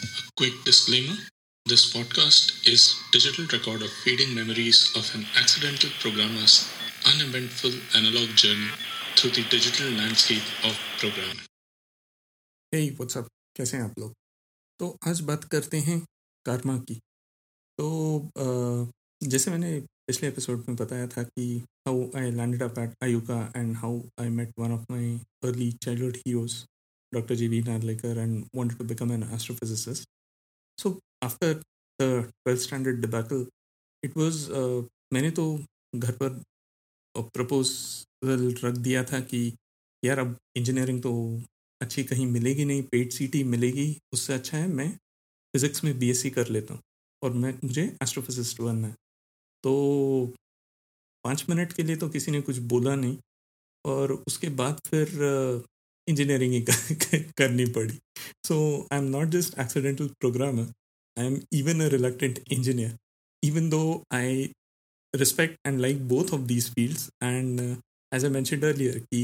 Quick disclaimer this podcast is digital record of fading memories of an accidental programmer's uneventful analog journey through the digital landscape of programming. Hey what's up कैसे हैं आप लोग तो आज बात करते हैं कर्मा की तो जैसे मैंने पिछले एपिसोड में बताया था कि how I landed up at IUCAA and how I met one of my early childhood heroes doctor G V Narlikar and wanted to become an astrophysicist so after the twelfth standard debacle it was मैंने तो घर पर proposal रख दिया था कि यार अब इंजीनियरिंग तो अच्छी कहीं मिलेगी नहीं पेड सीट मिलेगी, उससे अच्छा है मैं फिज़िक्स में बीएससी कर लेता हूँ और मैं, मुझे एस्ट्रोफिजिस्ट बनना है। तो पाँच मिनट के लिए तो किसी ने कुछ बोला नहीं और उसके बाद फिर इंजीनियरिंग ही कर- करनी पड़ी so I am not just accidental programmer I am even a reluctant engineer even though I respect and like both of these fields and uh, as i mentioned earlier ki,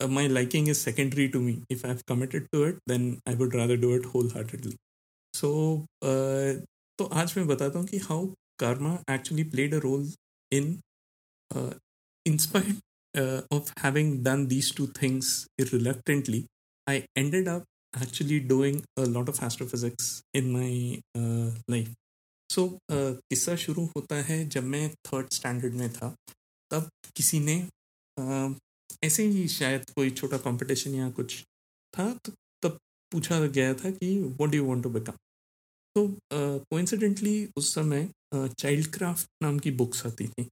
uh, my liking is secondary to me if i've committed to it then i would rather do it wholeheartedly so uh, तो आज मैं बताता हूँ कि how karma actually played a role in uh, in spite uh, of having done these two things reluctantly i ended up actually doing a lot of astrophysics in my uh, life. So uh, किस्सा शुरू होता है जब मैं third standard में था तब किसी ने uh, ऐसे ही शायद कोई छोटा कंपटीशन या कुछ था तो तब पूछा गया था कि what do you want to become तो कोइंसिडेंटली उस समय चाइल्ड क्राफ्ट नाम की बुक्स आती थी।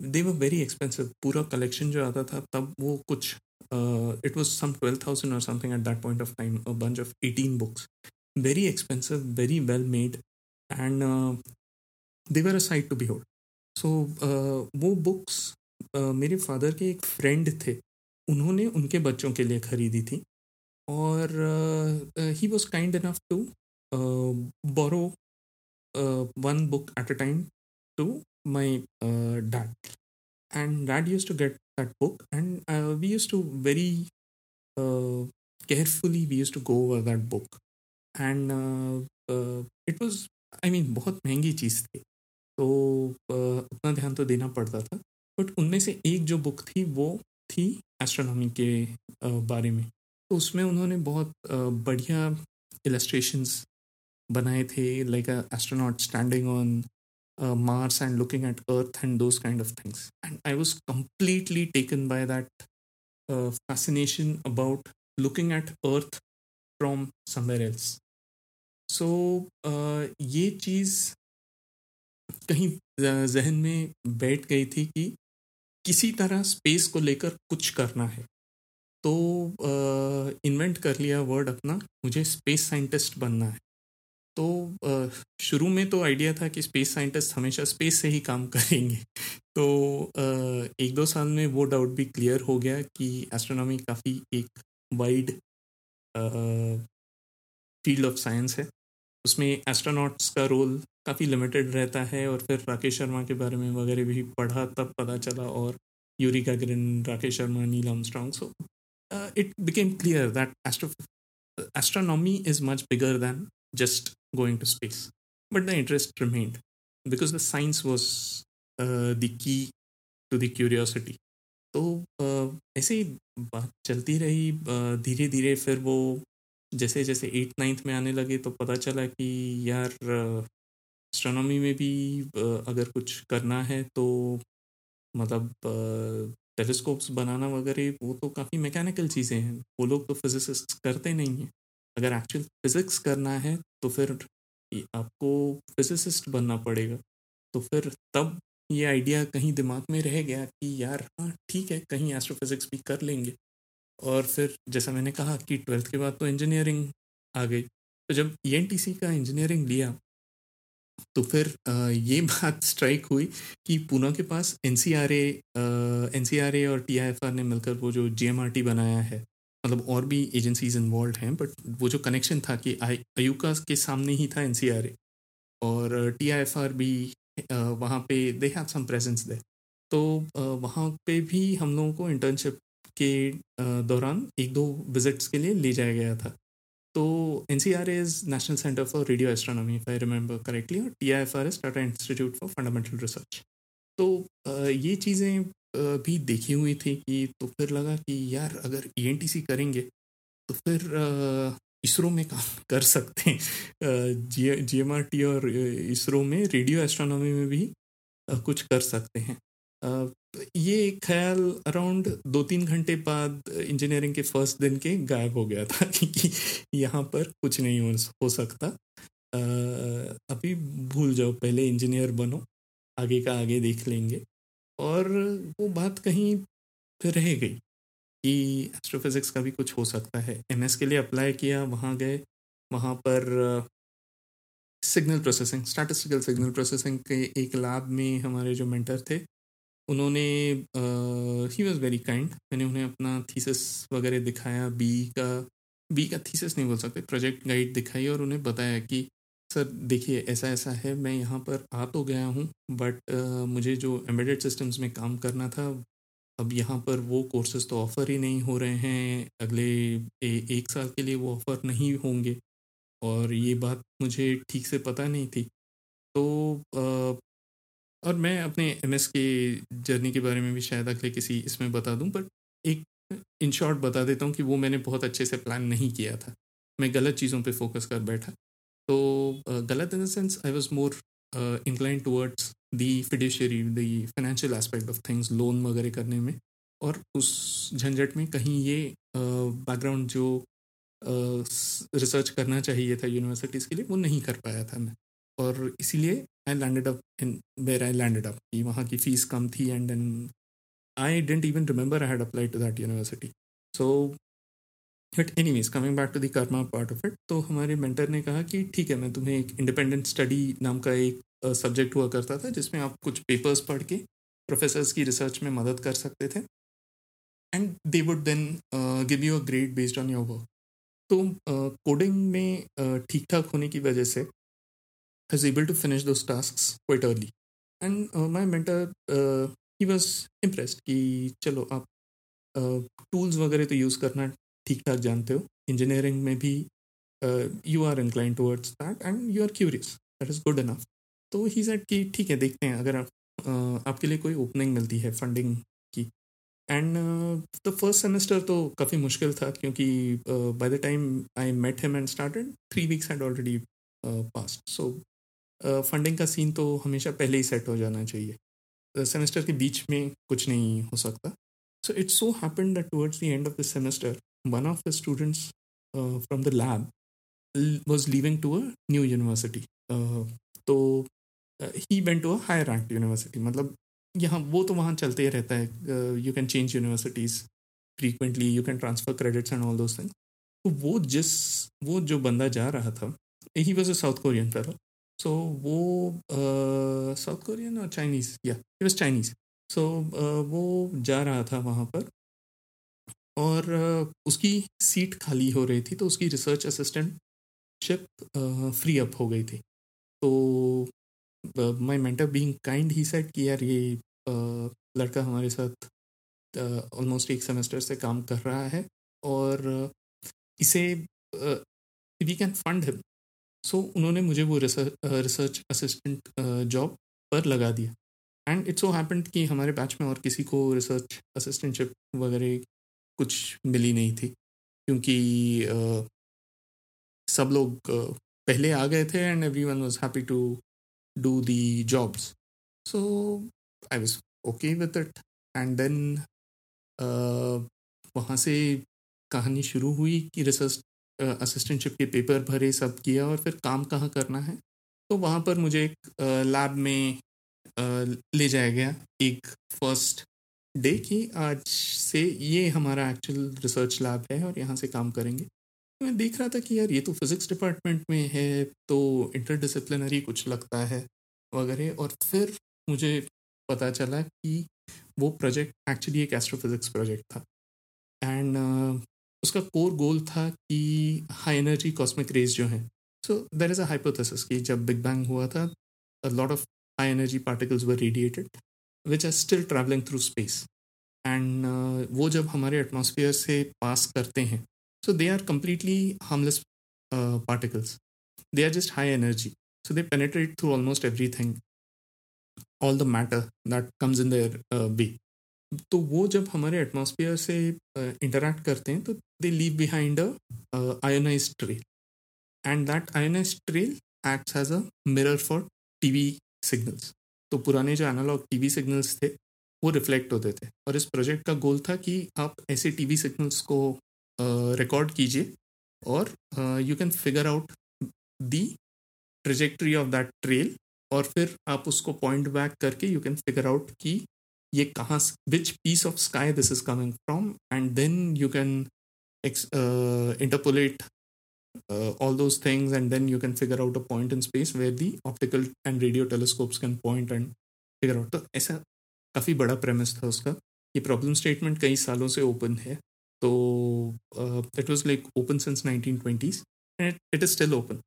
दे वर वेरी एक्सपेंसिव पूरा कलेक्शन जो आता था, तब वो कुछ it was some twelve thousand और something at that point of time bunch of eighteen books very expensive very well made and they were a side to be hold so वो books मेरे father के एक friend थे, उन्होंने उनके बच्चों के लिए खरीदी थी, और he was kind enough to borrow one book at a time to my dad and dad used to get that book and uh, we used to very uh, carefully we used to go over that book. And uh, uh, I mean बहुत महँगी चीज़ थी। तो uh, उतना ध्यान तो देना पड़ता था। बट उनमें से एक जो बुक थी वो थी एस्ट्रोनॉमी के uh, बारे में। तो उसमें उन्होंने बहुत uh, बढ़िया इलस्ट्रेशंस बनाए थे like astronaut standing on uh, Mars and looking at Earth and those kind of things. And I was completely taken by that uh, fascination about looking at Earth from somewhere else. So uh, ये चीज़ कहीं जहन में बैठ गई थी कि किसी तरह स्पेस को लेकर कुछ करना है तो इन्वेंट कर लिया वर्ड अपना मुझे स्पेस साइंटिस्ट बनना है तो शुरू में तो आइडिया था कि स्पेस साइंटिस्ट हमेशा स्पेस से ही काम करेंगे। तो एक दो साल में वो डाउट भी क्लियर हो गया कि एस्ट्रोनॉमी काफ़ी एक वाइड फ़ील्ड ऑफ़ साइंस है। उसमें एस्ट्रोनॉट्स का रोल काफ़ी लिमिटेड रहता है और फिर राकेश शर्मा के बारे में वगैरह भी पढ़ा तब पता चला और Yuri Gagarin Rakesh Sharma Neil Armstrong so it became clear that astro astronomy is much bigger than just going to space. But the interest remained because the science was uh, the key to the curiosity. तो uh, ऐसे ही बात चलती रही धीरे धीरे फिर वो जैसे जैसे एट नाइन्थ में आने लगे तो पता चला कि यार एस्ट्रोनॉमी में भी uh, अगर कुछ करना है तो मतलब टेलीस्कोप्स बनाना वगैरह वो तो काफ़ी मैकेनिकल चीज़ें हैं वो लोग तो फिजिसिस्ट करते नहीं हैं अगर एक्चुअल फिजिक्स करना है तो फिर आपको फिजिसिस्ट बनना पड़ेगा। तो फिर तब ये आइडिया कहीं दिमाग में रह गया कि यार हाँ ठीक है, कहीं एस्ट्रोफिजिक्स भी कर लेंगे। और फिर जैसा मैंने कहा कि ट्वेल्थ के बाद तो इंजीनियरिंग आ गई। तो जब ई का इंजीनियरिंग लिया तो फिर ये बात स्ट्राइक हुई कि पूना के पास N C R A N C R A और टी आई एफ़ आर ने मिलकर वो जो जी एम आर टी बनाया है मतलब और भी एजेंसीज इन्वॉल्व हैं बट वो जो कनेक्शन था कि अयुका के सामने ही था एन सी आर ए और टी आई एफ़ आर भी वहाँ पे दे हैव सम प्रेजेंस दे तो वहाँ पे भी हम लोगों को इंटर्नशिप के दौरान एक दो विजिट्स के लिए ले जाया गया था। तो N C R is national centre for radio astronomy if I remember correctly और T I F R is Tata institute for fundamental research तो ये चीज़ें भी देखी हुई थी कि तो फिर लगा कि यार अगर ई e करेंगे तो फिर इसरो में काम कर सकते हैं। जी एम आर टी और इसरो में रेडियो एस्ट्रोनॉमी में भी कुछ कर सकते हैं। ये ख्याल अराउंड दो तीन घंटे बाद इंजीनियरिंग के फ़र्स्ट दिन के गायब हो गया था कि यहाँ पर कुछ नहीं हो सकता। अभी भूल जाओ, पहले इंजीनियर बनो, आगे का आगे देख लेंगे। और वो बात कहीं रह गई कि एस्ट्रोफिज़िक्स का भी कुछ हो सकता है। एम के लिए अप्लाई किया, वहाँ गए, वहाँ पर signal processing statistical signal processing के एक लैब में हमारे जो मेंटर थे, उन्होंने ही वॉज़ वेरी काइंड मैंने उन्हें अपना थीसिस वगैरह दिखाया बी का बी का थीसिस नहीं बोल सकते प्रोजेक्ट गाइड दिखाई और उन्हें बताया कि सर देखिए ऐसा ऐसा है मैं यहाँ पर आ तो गया हूँ बट मुझे जो एम्बेडेड सिस्टम्स में काम करना था अब यहाँ पर वो कोर्सेज तो ऑफ़र ही नहीं हो रहे हैं अगले ए, एक साल के लिए वो ऑफ़र नहीं होंगे और ये बात मुझे ठीक से पता नहीं थी। तो uh, और मैं अपने एम के जर्नी के बारे में भी शायद अगले किसी इसमें बता दूँ बट एक इन शॉर्ट बता देता हूँ कि वो मैंने बहुत अच्छे से प्लान नहीं किया था। मैं गलत चीज़ों पे फोकस कर बैठा। तो गलत in the sense I was more incline towards the fiduciary the financial aspect of things loan वगैरह करने में। और उस झंझट में कहीं ये बैकग्राउंड जो रिसर्च करना चाहिए था यूनिवर्सिटीज़ के लिए, वो नहीं कर पाया था मैं। और इसीलिए I landed up in where I landed up कि वहाँ की फ़ीस कम थी and then I didn't even remember I had apply to that university so but anyways coming back to the karma part of it तो हमारे mentor ने कहा कि ठीक है मैं तुम्हें एक इंडिपेंडेंट स्टडी नाम का एक सब्जेक्ट हुआ करता था जिसमें आप कुछ पेपर्स पढ़ के प्रोफेसर्स की रिसर्च में मदद कर सकते थे। And they would then give you a grade based on your work तो कोडिंग में ठीक ठाक होने की वजह से was able to finish those task quite early and my mentor he was impressed कि चलो आप टूल्स uh, वगैरह तो यूज़ करना ठीक ठाक जानते हो। इंजीनियरिंग में भी you are incline towards that and you are curious that is good enough तो ही सेट कि ठीक है देखते हैं। अगर आप uh, आपके लिए कोई ओपनिंग मिलती है फंडिंग की। एंड द फ़र्स्ट सेमेस्टर तो काफ़ी मुश्किल था क्योंकि by the time I met him and started three weeks had already passed so funding का सीन तो हमेशा पहले ही सेट हो जाना चाहिए। सेमेस्टर के बीच में कुछ नहीं हो सकता। So it's so happen that towards the end of the semester one of the students from the lab was leaving to a new university तो he went to a higher rank university मतलब यहाँ वो तो वहाँ चलते ही रहता है you can change universities frequently you can transfer credits and all those things तो वो जिस, वो जो बंदा जा रहा था he was a South Korean fellow so वो साउथ कोरियन और चाइनीज़ या ही वॉज़ चाइनीज़ सो वो जा रहा था वहाँ पर और उसकी सीट खाली हो रही थी तो उसकी रिसर्च असिस्टेंटशिप फ्री अप हो गई थी। तो my mentor being kind he said कि यार ये लड़का हमारे साथ ऑलमोस्ट एक सेमेस्टर से काम कर रहा है और इसे we can fund him so उन्होंने मुझे वो रिसर्च असिस्टेंट जॉब पर लगा दिया। एंड इट्स सो हैपेंड कि हमारे बैच में और किसी को रिसर्च असिस्टेंटशिप वगैरह कुछ मिली नहीं थी। क्योंकि uh, सब लोग uh, पहले आ गए थे and every one was happy to do the jobs so I was okay with it and then वहाँ से कहानी शुरू हुई कि रिसर्च असिस्टेंटशिप के पेपर भरे सब किया और फिर काम कहाँ करना है? तो वहाँ पर मुझे एक लैब में ले जाया गया। एक फ़र्स्ट डे कि आज से ये हमारा एक्चुअल रिसर्च लैब है और यहाँ से काम करेंगे। मैं देख रहा था कि यार ये तो फिज़िक्स डिपार्टमेंट में है तो इंटरडिसिप्लिनरी कुछ लगता है वगैरह और फिर मुझे पता चला कि वो प्रोजेक्ट एक्चुअली एक एस्ट्रोफिज़िक्स प्रोजेक्ट था। एंड uh, उसका कोर गोल था कि हाई एनर्जी कॉस्मिक रेज जो हैं। सो देर इज़ अ हाइपोथेसिस कि जब बिग बैंग हुआ था a lot of high energy particles were radiated which are still travelling through space and वो जब हमारे एटमॉस्फेयर से पास करते हैं so they are completely harmless particles they are just high energy so they penetrate through almost everything all the matter that comes in uh, way. तो वो जब हमारे एटमॉस्फेयर से इंटरेक्ट uh, करते हैं तो they leave behind ionised trail and that ionised trail acts as a mirror for TV signals तो पुराने जो एनालॉग टीवी सिग्नल्स थे, वो रिफ्लेक्ट होते थे। और इस प्रोजेक्ट का गोल था कि आप ऐसे टीवी सिग्नल्स को रिकॉर्ड कीजिए और you can figure out the trajectory of that trail और फिर आप उसको पॉइंट बैक करके यू कैन फिगर आउट कि ये कहाँ which piece of sky this is coming from and then you can interpolate all those things and then you can figure out a point in space where the optical and radio telescopes can point and figure out तो ऐसा काफ़ी बड़ा premise था उसका ये problem statement कई सालों से ओपन है तो it was like open since 1920s and it is still open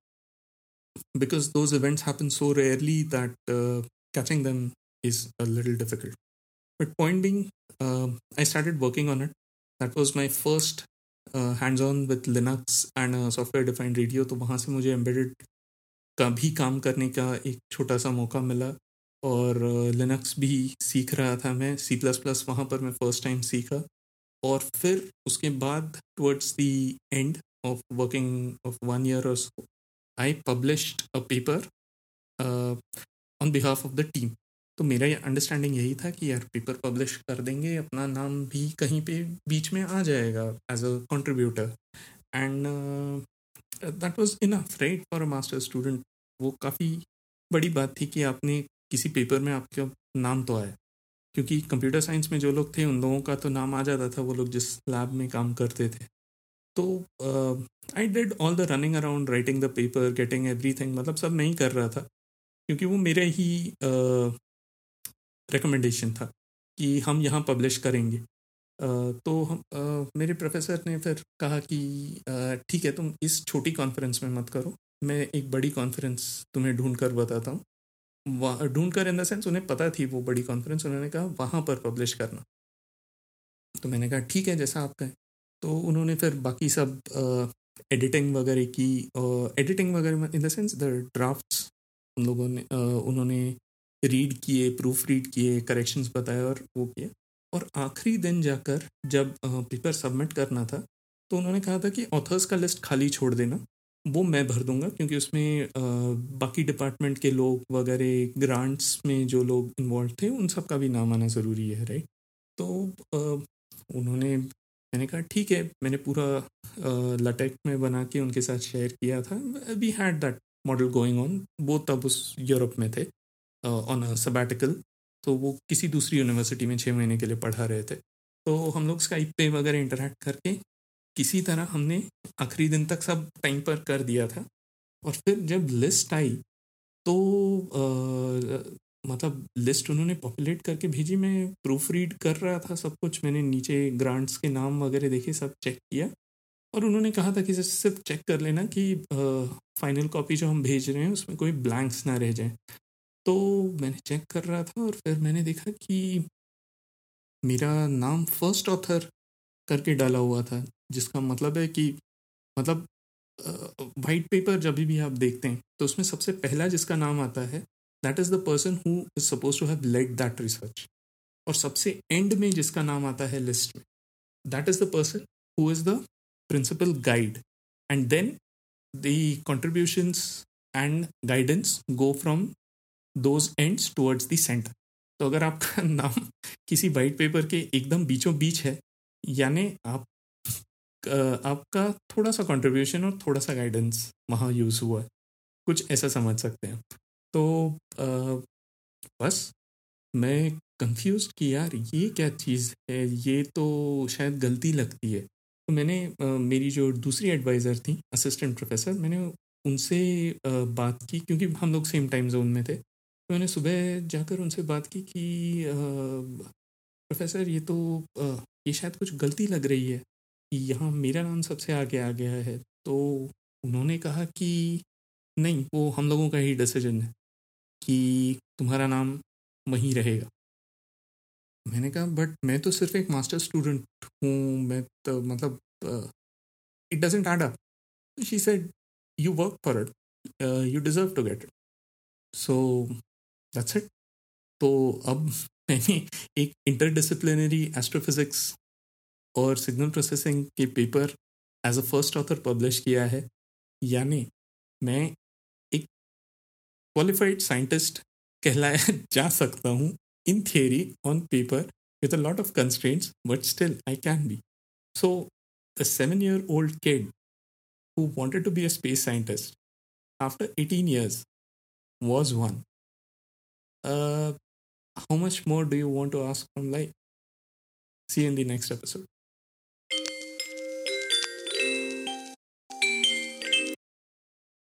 because those events happen so rarely that uh, catching them is a little difficult but point being, uh, I started working on it. That was my first uh, hands-on Linux and software defined software-defined तो वहाँ से मुझे embedded का भी काम करने का एक छोटा सा मौका मिला और लिनक्स भी सीख रहा था मैं सी प्लस प्लस वहाँ पर मैं फ़र्स्ट टाइम सीखा और फिर उसके बाद towards the end of working of one year और I published a paper on behalf of the team तो मेरा ये अंडरस्टैंडिंग यही था कि यार पेपर पब्लिश कर देंगे अपना नाम भी कहीं पे बीच में आ जाएगा as a contributor and that was enough right for a master student वो काफ़ी बड़ी बात थी कि आपने किसी पेपर में आपका नाम तो आया। क्योंकि कंप्यूटर साइंस में जो लोग थे उन लोगों का तो नाम आ जाता था वो लोग जिस लैब में काम करते थे। तो I did all the running around writing the paper getting every मतलब सब नहीं कर रहा था। क्योंकि वो मेरे ही uh, रिकमेंडेशन था कि हम यहाँ पब्लिश करेंगे। तो हम मेरे प्रोफेसर ने फिर कहा कि ठीक है, तुम इस छोटी कॉन्फ्रेंस में मत करो। मैं एक बड़ी कॉन्फ्रेंस तुम्हें ढूंढ कर बताता हूँ। ढूंढ कर इन द सेंस उन्हें पता थी वो बड़ी कॉन्फ्रेंस उन्होंने कहा वहाँ पर पब्लिश करना। तो मैंने कहा, ठीक है, जैसा आप कहें तो उन्होंने फिर बाकी सब एडिटिंग वगैरह की एडिटिंग वगैरह in the sense the drafts उन लोगों ने उन्होंने रीड किए प्रूफ रीड किए करेक्शंस बताए और वो किए। और आखिरी दिन जाकर जब पेपर सबमिट करना था तो उन्होंने कहा था कि ऑथर्स का लिस्ट खाली छोड़ देना, वो मैं भर दूँगा क्योंकि उसमें बाकी डिपार्टमेंट के लोग वगैरह ग्रांट्स में जो लोग इन्वॉल्व थे, उन सब का भी नाम आना ज़रूरी है राइट तो उन्होंने, मैंने कहा, ठीक है। मैंने पूरा लटेक में बना के उनके साथ शेयर किया था। We had that model going on वो तब उस यूरोप में थे। ऑन सबैटिकल तो वो किसी दूसरी यूनिवर्सिटी में छः महीने के लिए पढ़ा रहे थे। तो हम लोग स्काइप पे वगैरह इंटरेक्ट करके किसी तरह हमने आखिरी दिन तक सब टाइम पर कर दिया था। और फिर जब लिस्ट आई तो आ, मतलब लिस्ट उन्होंने पॉपुलेट करके भेजी। मैं प्रूफ रीड कर रहा था सब कुछ। मैंने नीचे ग्रांट्स के नाम वगैरह देखे सब चेक किया। और उन्होंने कहा था कि सिर्फ़ चेक कर लेना कि फाइनल कॉपी जो हम भेज रहे हैं उसमें कोई ब्लैंक्स ना रह जाए। तो मैंने चेक कर रहा था और फिर मैंने देखा कि मेरा नाम फ़र्स्ट ऑथर करके डाला हुआ था, जिसका मतलब है कि मतलब वाइट पेपर जब भी आप देखते हैं तो उसमें सबसे पहला जिसका नाम आता है that is the person who is suppose to have led that research और सबसे एंड में जिसका नाम आता है लिस्ट में that is the person who is the principal guide and then the contributions and guidance go from those ends towards the centre तो अगर आपका नाम किसी वाइट पेपर के एकदम बीचों बीच है, यानी आप आपका थोड़ा सा कंट्रीब्यूशन और थोड़ा सा गाइडेंस वहाँ यूज़ हुआ है। कुछ ऐसा समझ सकते हैं तो बस मैं कंफ्यूज कि यार ये क्या चीज़ है? ये तो शायद गलती लगती है। तो मैंने मेरी जो दूसरी एडवाइज़र थी असिस्टेंट प्रोफेसर मैंने उनसे बात की क्योंकि हम लोग सेम टाइम जोन में थे। तो मैंने सुबह जाकर उनसे बात की कि प्रोफेसर, ये तो ये शायद कुछ गलती लग रही है कि यहाँ मेरा नाम सबसे आगे आ गया है। तो उन्होंने कहा कि, नहीं, वो हम लोगों का ही डिसीज़न है कि तुम्हारा नाम वहीं रहेगा. मैंने कहा बट मैं तो सिर्फ़ एक मास्टर स्टूडेंट हूँ, मैं तो मतलब it doesn't add up she said you work for it you deserve to get it it. That's it तो अब मैंने एक इंटरडिसिप्लिनरी एस्ट्रोफिजिक्स और सिग्नल प्रोसेसिंग के paper as a first author publish किया है। यानी मैं एक क्वालिफाइड साइंटिस्ट कहलाया जा सकता हूँ in theory on paper with a lot of constraints but still I can be so the seven year old kid who wanted to be a space scientist after eighteen years was one Uh, how much more do you want to ask from life? See you in the next episode.